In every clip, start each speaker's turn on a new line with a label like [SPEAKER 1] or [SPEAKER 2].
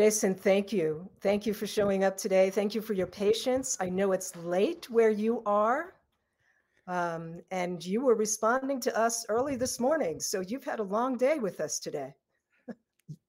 [SPEAKER 1] Jason, thank you. Thank you for showing up today. Thank you for your patience. I know it's late where you are. Um, and you were responding to us early this morning. So you've had a long day with us today.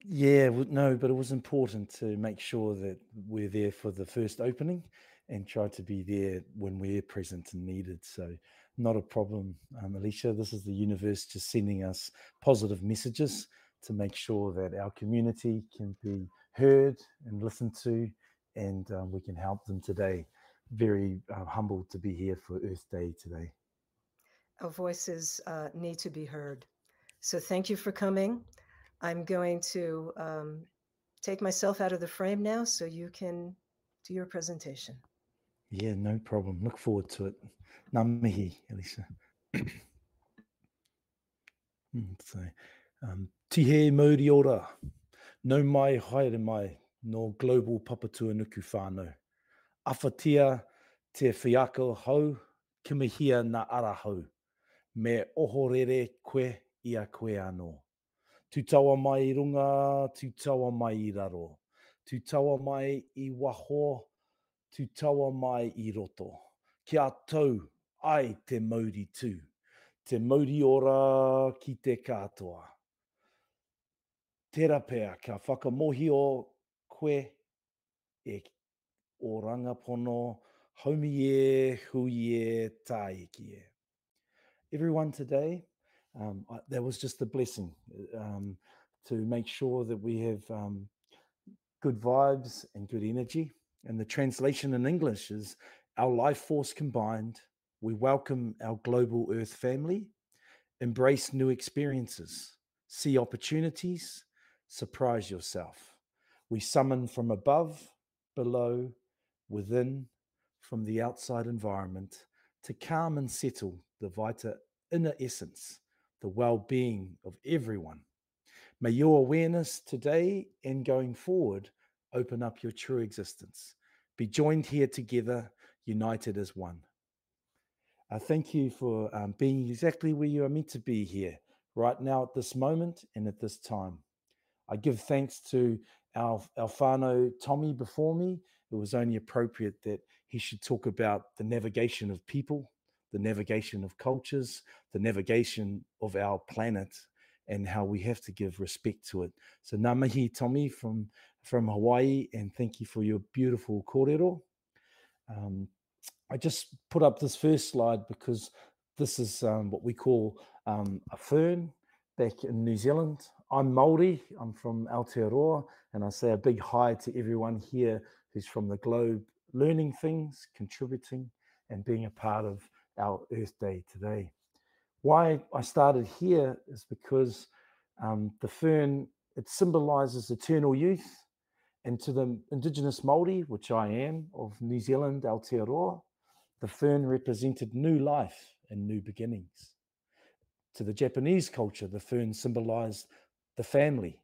[SPEAKER 2] yeah, no, but it was important to make sure that we're there for the first opening and try to be there when we're present and needed. So, not a problem, um, Alicia. This is the universe just sending us positive messages to make sure that our community can be heard and listened to, and um, we can help them today. Very uh, humbled to be here for Earth Day today.
[SPEAKER 1] Our voices uh, need to be heard. So thank you for coming. I'm going to um, take myself out of the frame now so you can do your presentation.
[SPEAKER 2] Yeah, no problem. Look forward to it. Ngā mihi, Elisa. Hmm, so, um, Tihei mauri ora, no mai haere mai no global papatua nuku whānau. Awhatia te whiako hau, kimihia na ara hau, me ohorere koe ia koe anō. Tūtaua mai i runga, tūtaua mai i raro. Tūtaua mai i waho, tūtaua mai i roto. Kia tau ai te mauri tū. Te mauri ora ki te katoa. Tera pēr, ka whakamohi o koe e o rangapono, haumi e, hui e, tāiki e. Everyone today, um, I, that was just a blessing um, to make sure that we have um, good vibes and good energy. And the translation in English is Our life force combined, we welcome our global Earth family, embrace new experiences, see opportunities, surprise yourself. We summon from above, below, within, from the outside environment to calm and settle the vita inner essence, the well being of everyone. May your awareness today and going forward open up your true existence. Be joined here together, united as one. I thank you for um, being exactly where you are meant to be here, right now at this moment and at this time. I give thanks to our whānau Tommy before me. It was only appropriate that he should talk about the navigation of people, the navigation of cultures, the navigation of our planet, and how we have to give respect to it. So, namahi Tommy from from Hawaii, and thank you for your beautiful kōrero. Um, I just put up this first slide because this is um, what we call um, a fern back in New Zealand. I'm Maori, I'm from Aotearoa, and I say a big hi to everyone here who's from the globe learning things, contributing, and being a part of our Earth Day today. Why I started here is because um, the fern, it symbolizes eternal youth, and to the indigenous Māori, which I am, of New Zealand, Aotearoa, the fern represented new life and new beginnings. To the Japanese culture, the fern symbolized the family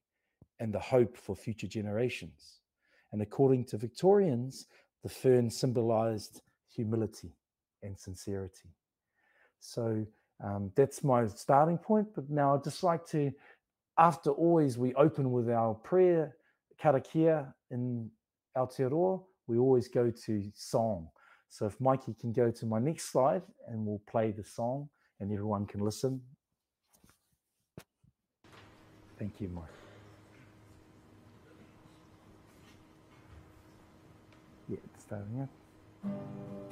[SPEAKER 2] and the hope for future generations. And according to Victorians, the fern symbolized humility and sincerity. So um, that's my starting point. But now I'd just like to, after always we open with our prayer, karakia in Aotearoa, we always go to song. So if Mikey can go to my next slide and we'll play the song and everyone can listen. Thank you, Mark. Yeah, it's starting up.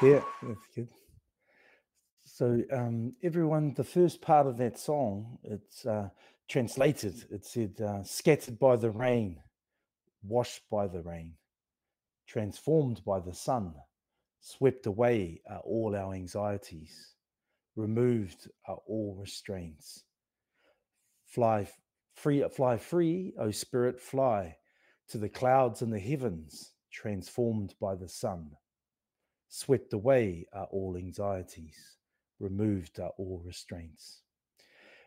[SPEAKER 2] There, that's good. So, um, everyone, the first part of that song, it's uh, translated. It said, uh, "Scattered by the rain, washed by the rain, transformed by the sun, swept away are all our anxieties, removed are all restraints. Fly free, fly free, O Spirit, fly." to the clouds in the heavens, transformed by the sun. Swept away are all anxieties, removed are all restraints.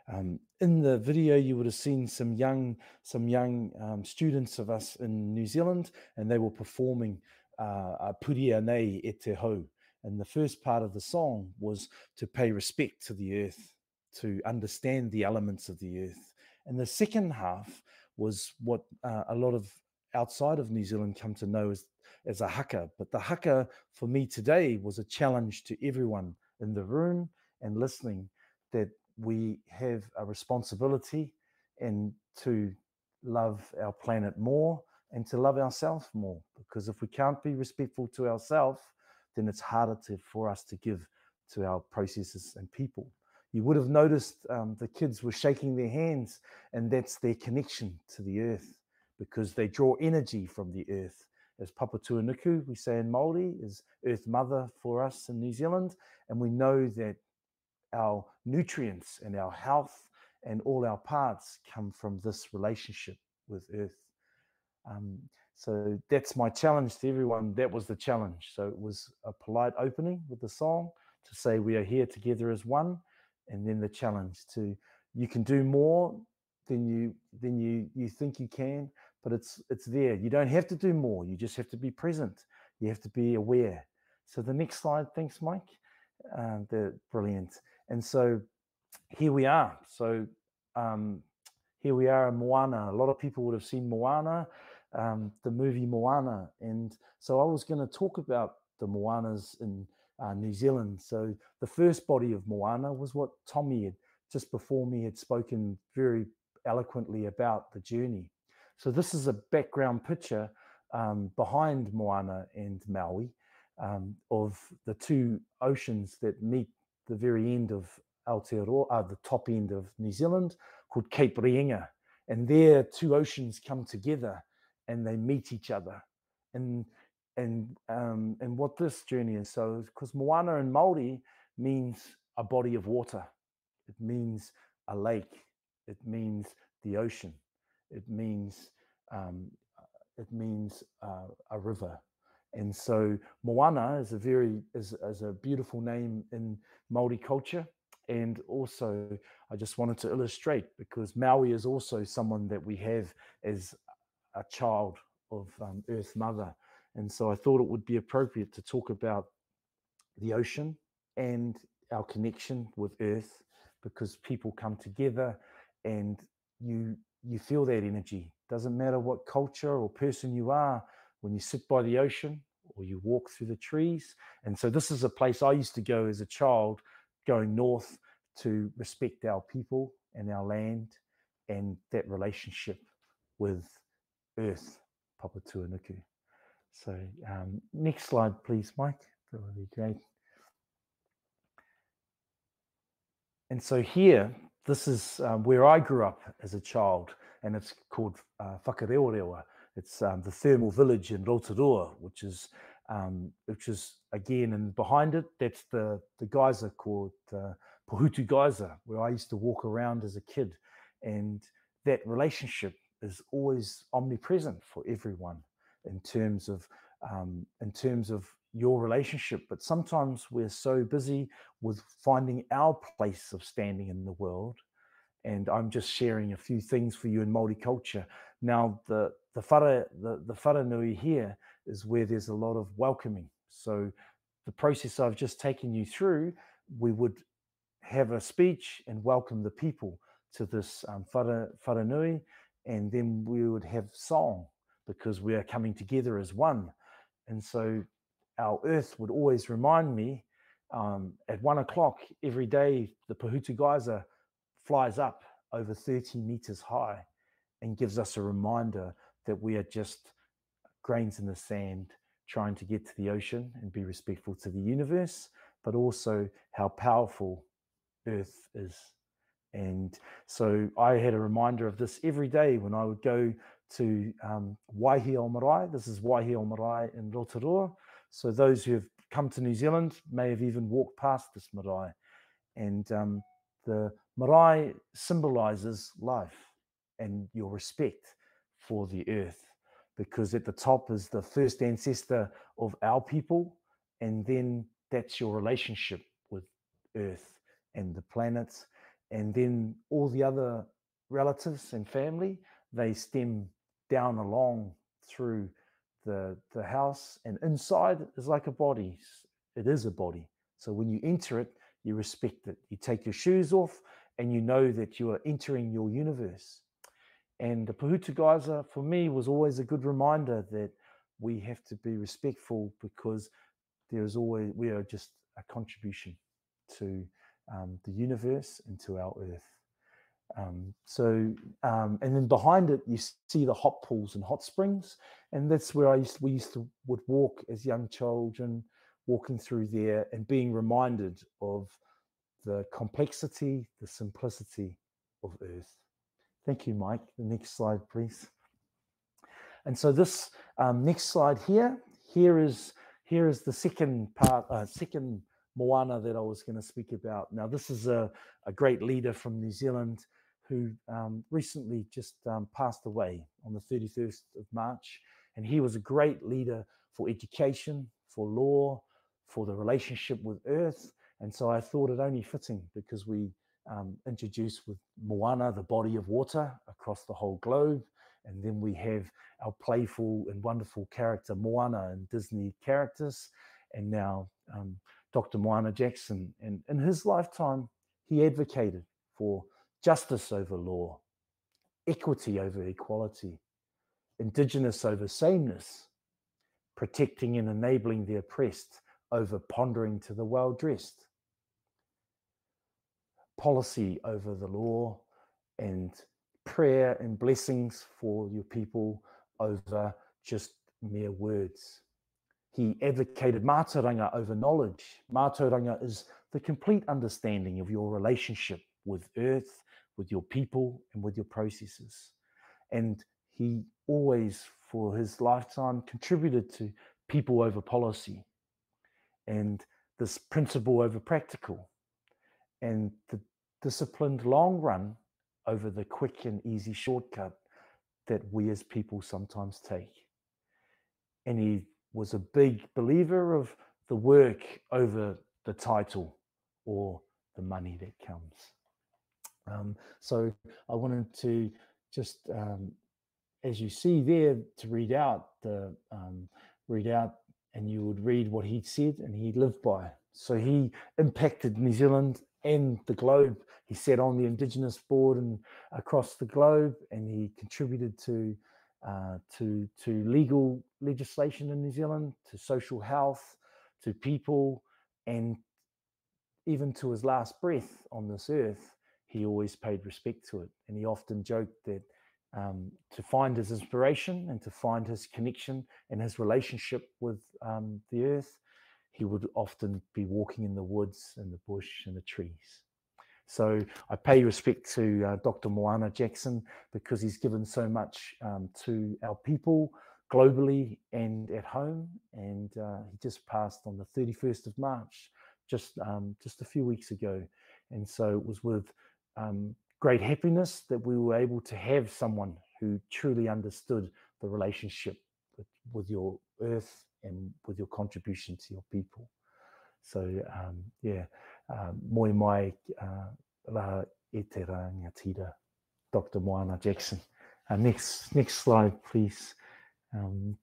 [SPEAKER 2] Um, in the video, you would have seen some young, some young um, students of us in New Zealand, and they were performing uh, Purea Nei e Te Hau. And the first part of the song was to pay respect to the earth, to understand the elements of the earth. And the second half was what uh, a lot of outside of New Zealand come to know as, as a haka. But the haka for me today was a challenge to everyone in the room and listening that we have a responsibility and to love our planet more and to love ourselves more. Because if we can't be respectful to ourselves, then it's harder to, for us to give to our processes and people. You would have noticed um, the kids were shaking their hands, and that's their connection to the earth because they draw energy from the earth. As Papatūānuku, we say in Māori, is Earth Mother for us in New Zealand. And we know that our nutrients and our health and all our parts come from this relationship with Earth. Um, so that's my challenge to everyone. That was the challenge. So it was a polite opening with the song to say we are here together as one, and then the challenge to you can do more than you than you you think you can but it's it's there. You don't have to do more. You just have to be present. You have to be aware. So the next slide, thanks, Mike. Uh, they're brilliant. And so here we are. So um, here we are in Moana. A lot of people would have seen Moana, um, the movie Moana. And so I was going to talk about the Moanas in uh, New Zealand. So the first body of Moana was what Tommy had just before me had spoken very eloquently about the journey. So this is a background picture um, behind Moana and Maui um, of the two oceans that meet the very end of Aotearoa, uh, the top end of New Zealand, called Cape Reinga. And there, two oceans come together and they meet each other. And and um, and what this journey is so because Moana in Maori means a body of water, it means a lake, it means the ocean. It means um, it means uh, a river, and so Moana is a very is, is a beautiful name in Maori culture. And also, I just wanted to illustrate because Maui is also someone that we have as a child of um, Earth Mother. And so I thought it would be appropriate to talk about the ocean and our connection with Earth because people come together and you you feel that energy. Doesn't matter what culture or person you are, when you sit by the ocean or you walk through the trees. And so, this is a place I used to go as a child, going north to respect our people and our land and that relationship with Earth, Papatūānuku. So, um, next slide, please, Mike. That would be great. And so, here, this is um, where I grew up as a child, and it's called uh, Whakarewarewa. It's um, the thermal village in Rotorua, which is um, which is again, and behind it, that's the the geyser called uh, Pohutu Geyser, where I used to walk around as a kid, and that relationship is always omnipresent for everyone in terms of um, in terms of your relationship. But sometimes we're so busy with finding our place of standing in the world. And I'm just sharing a few things for you in Māori culture. Now, the the whara, the, the here is where there's a lot of welcoming. So the process I've just taken you through, we would have a speech and welcome the people to this um, wharenui, and then we would have song because we are coming together as one. And so our earth would always remind me um, at one o'clock every day, the Pohutu geyser flies up over 30 meters high and gives us a reminder that we are just grains in the sand, trying to get to the ocean and be respectful to the universe, but also how powerful Earth is. And so I had a reminder of this every day when I would go to um, Waihi Marae. This is Waihi Marae in Rotorua. So those who have come to New Zealand may have even walked past this marae. And um, the marae symbolizes life and your respect for the earth because at the top is the first ancestor of our people and then that's your relationship with earth and the planets and then all the other relatives and family they stem down along through the the house and inside is like a body. It is a body. So when you enter it you respect it. You take your shoes off and you know that you are entering your universe. And the Pohutu geyser for me was always a good reminder that we have to be respectful because there is always we are just a contribution to um, the universe and to our earth. Um, so um, and then behind it you see the hot pools and hot springs, and that's where I used to, we used to would walk as young children, walking through there and being reminded of the complexity, the simplicity of Earth. Thank you, Mike. The next slide, please. And so this um, next slide here, here is here is the second part, uh, second moana that I was going to speak about. Now, this is a, a great leader from New Zealand who um, recently just um, passed away on the 31st of March. And he was a great leader for education, for law, for the relationship with Earth. And so I thought it only fitting because we um, introduced with Moana, the body of water across the whole globe. And then we have our playful and wonderful character Moana and Disney characters. And now um, Dr. Moana Jackson. And in his lifetime, he advocated for justice over law, equity over equality, indigenous over sameness, protecting and enabling the oppressed over pondering to the well dressed policy over the law and prayer and blessings for your people over just mere words. He advocated mātauranga over knowledge. Mātauranga is the complete understanding of your relationship with earth, with your people, and with your processes. And he always, for his lifetime, contributed to people over policy and this principle over practical and the disciplined long run over the quick and easy shortcut that we as people sometimes take. And he was a big believer of the work over the title or the money that comes. Um, so I wanted to just, um, as you see there, to read out the um, read out, and you would read what he said and he lived by. So he impacted New Zealand and the globe. He sat on the Indigenous board and across the globe, and he contributed to uh, to to legal legislation in New Zealand, to social health, to people, and even to his last breath on this earth, he always paid respect to it. And he often joked that um, to find his inspiration and to find his connection and his relationship with um, the earth, he would often be walking in the woods and the bush and the trees. So I pay respect to uh, Dr. Moana Jackson because he's given so much um, to our people globally and at home. And uh, he just passed on the 31st of March, just um, just a few weeks ago. And so it was with um, great happiness that we were able to have someone who truly understood the relationship with, with your earth and with your contribution to your people. So um, yeah, um, moi mai uh, la e te Dr. Moana Jackson. Uh, next, next slide, please. Um,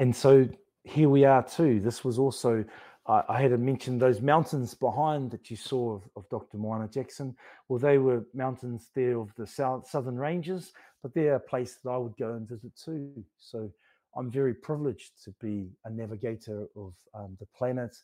[SPEAKER 2] and so here we are too. This was also I, I had to mention those mountains behind that you saw of, of Dr. Moana Jackson. Well, they were mountains there of the south, southern ranges, but they're a place that I would go and visit too. So I'm very privileged to be a navigator of um, the planet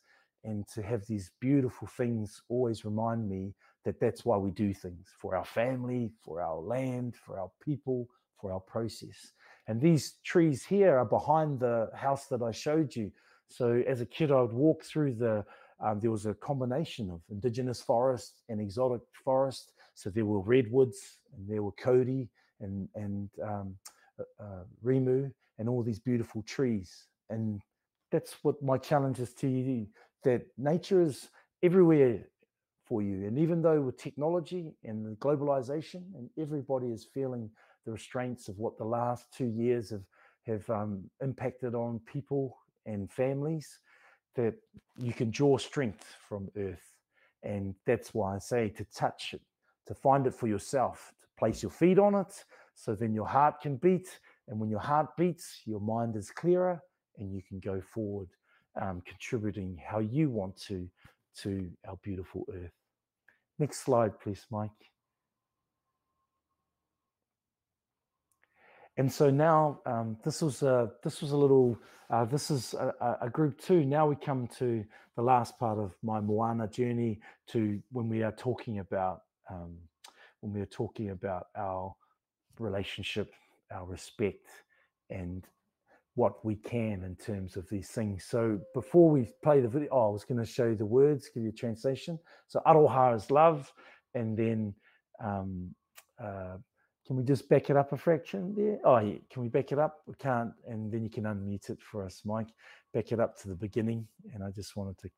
[SPEAKER 2] and to have these beautiful things always remind me that that's why we do things for our family, for our land, for our people, for our process. And these trees here are behind the house that I showed you. So as a kid, I would walk through the, um, there was a combination of indigenous forest and exotic forest. So there were redwoods and there were kauri and, and um, uh, uh, Rimu and all these beautiful trees. And that's what my challenge is to you, that nature is everywhere for you. And even though with technology and globalization, and everybody is feeling the restraints of what the last two years have have um, impacted on people and families, that you can draw strength from Earth, and that's why I say to touch it, to find it for yourself, to place your feet on it, so then your heart can beat, and when your heart beats, your mind is clearer, and you can go forward, um, contributing how you want to to our beautiful Earth. Next slide, please, Mike. And so now um, this was a this was a little uh, this is a, a, group two. Now we come to the last part of my Moana journey to when we are talking about um, when we are talking about our relationship, our respect, and what we can in terms of these things. So before we play the video, oh, I was going to show you the words, give you a translation. So aroha is love, and then um, uh, can we just back it up a fraction there? Oh, yeah. Can we back it up? We can't. And then you can unmute it for us, Mike. Back it up to the beginning. And I just wanted to.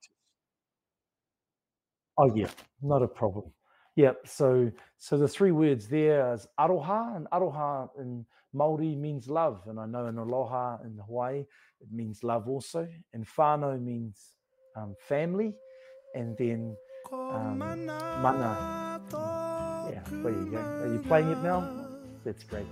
[SPEAKER 2] Oh, yeah, not a problem. Yeah, so so the three words there is aroha, and aroha in Maori means love, and I know in aloha in Hawaii it means love also, and whānau means um, family, and then um, mana. There you. Are you playing it now? That's great.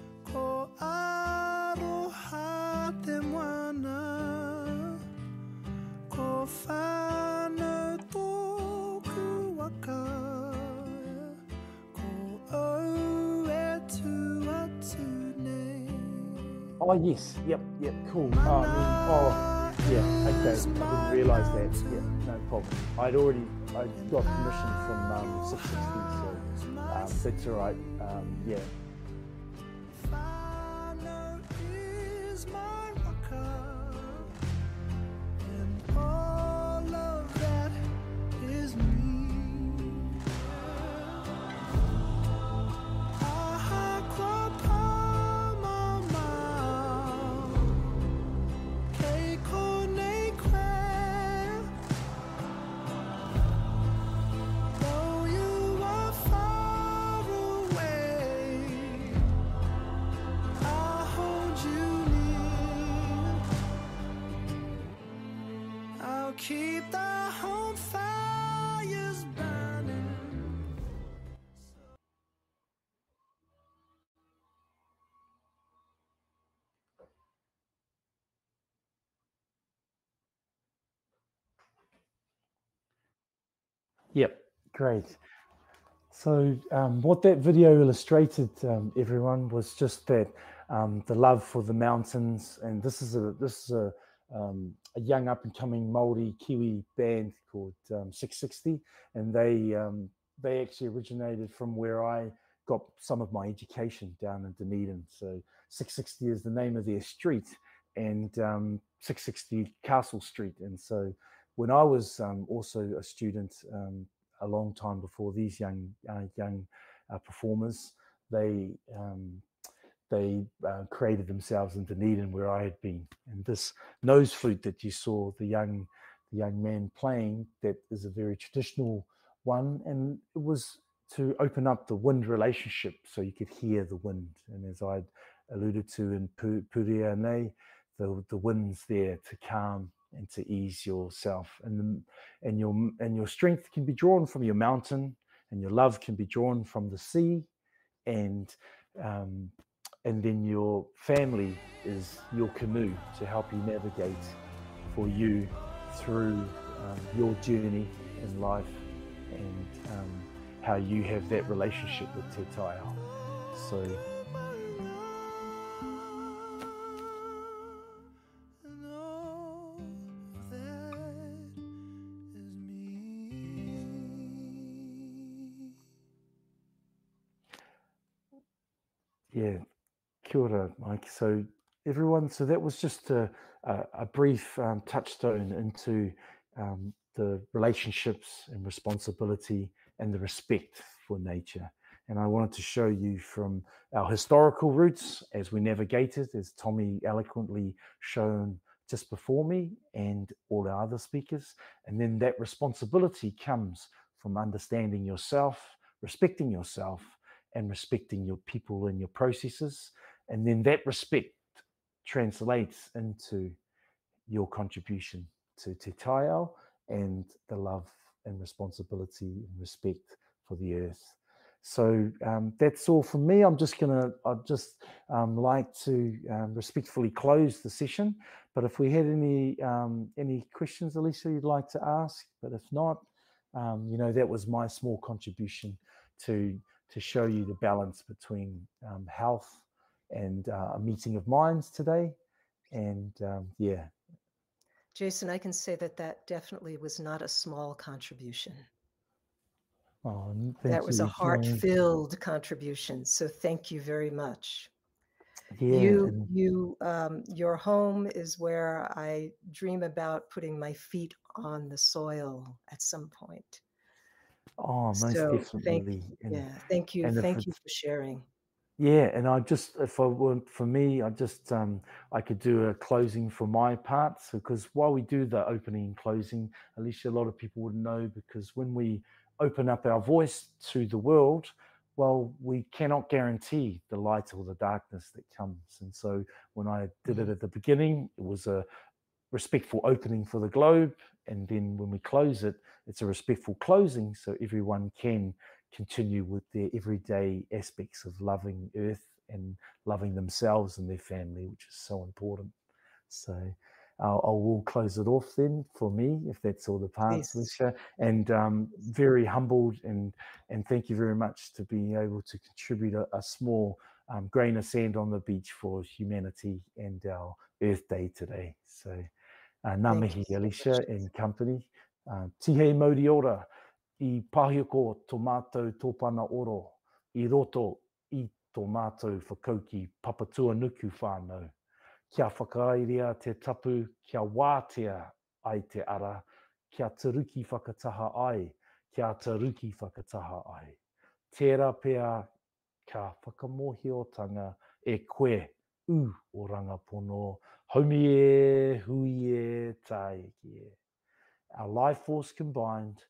[SPEAKER 2] Oh yes, yep, yep, cool. Oh, I mean, oh yeah, okay. I didn't realise that. Yeah, no problem. I'd already I got permission from um, 660, so um, that's all right. Um, yeah. Yep, great. So um, what that video illustrated, um, everyone, was just that um, the love for the mountains, and this is a this is a, um, a young up and coming Maori Kiwi band called um, 660, and they um, they actually originated from where I got some of my education down in Dunedin. So 660 is the name of their street, and 660 Castle Street, and so when I was um, also a student um, a long time before these young uh, young uh, performers, they um, they uh, created themselves in Dunedin where I had been. And this nose flute that you saw the young the young man playing, that is a very traditional one, and it was to open up the wind relationship so you could hear the wind. And as I alluded to in Purea Nei, the the wind's there to calm and to ease yourself and the, and your and your strength can be drawn from your mountain and your love can be drawn from the sea and um, and then your family is your canoe to help you navigate for you through um, your journey in life and um, how you have that relationship with Te. So kia ora, Mike. So everyone. So that was just a, a, a brief um, touchstone into um, the relationships and responsibility and the respect for nature. And I wanted to show you from our historical roots as we navigated, as Tommy eloquently shown just before me and all our other speakers. And then that responsibility comes from understanding yourself, respecting yourself, and respecting your people and your processes. And then that respect translates into your contribution to Te Taiao and the love and responsibility and respect for the earth. So um, that's all from me. I'm just gonna, I'd just um, like to um, respectfully close the session. But if we had any um, any questions, Alicia, you'd like to ask, but if not, um, you know, that was my small contribution to to show you the balance between um, health and uh, a meeting of minds today. And yeah,
[SPEAKER 1] Jason, I can say that that definitely was not a small contribution.
[SPEAKER 2] Oh,
[SPEAKER 1] that was a heart-filled contribution. So thank you very much.
[SPEAKER 2] Yeah.
[SPEAKER 1] You, you, um, your home is where I dream about putting my feet on the soil at some point.
[SPEAKER 2] Oh, most
[SPEAKER 1] so
[SPEAKER 2] definitely.
[SPEAKER 1] Thank,
[SPEAKER 2] and,
[SPEAKER 1] yeah, thank you, thank you for sharing.
[SPEAKER 2] Yeah, and I just, if I weren't for me, I just, um, I could do a closing for my part. Because while we do the opening and closing, at least a lot of people would know because when we open up our voice to the world, well, we cannot guarantee the light or the darkness that comes. And so when I did it mm-hmm. at the beginning, it was a respectful opening for the globe. And then when we close it, it's a respectful closing so everyone can continue with their everyday aspects of loving earth and loving themselves and their family, which is so important. So uh, I will close it off then for me, if that's all the parts, Alicia. And um, very humbled and and thank you very much to being able to contribute a, a small um, grain of sand on the beach for humanity and our Earth Day today. So, uh, ngā mihi, Alicia and company. Uh, tihei mauri ora i pāhioko tō mātou tōpana oro i roto i tō mātou whakauki papatua nuku whānau kia whakairia te tapu, kia wātea ai te ara, kia taruki whakataha ai, kia taruki whakataha ai. Tērā pēā ka whakamohiotanga e koe u o rangapono, haumi e, hui e, tai ki e. Our life force combined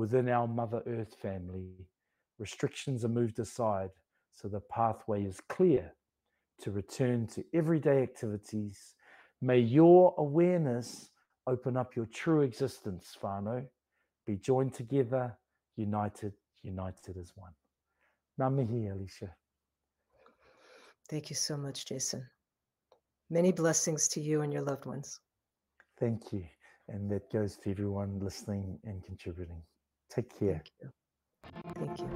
[SPEAKER 2] within our Mother Earth family, restrictions are moved aside so the pathway is clear to return to everyday activities. May your awareness open up your true existence, whānau. Be joined together, united, united as one. Ngā mihi, Alicia.
[SPEAKER 1] Thank you so much, Jason. Many blessings to you and your loved ones.
[SPEAKER 2] Thank you. And that goes to everyone listening and contributing. Take care.
[SPEAKER 1] Thank you.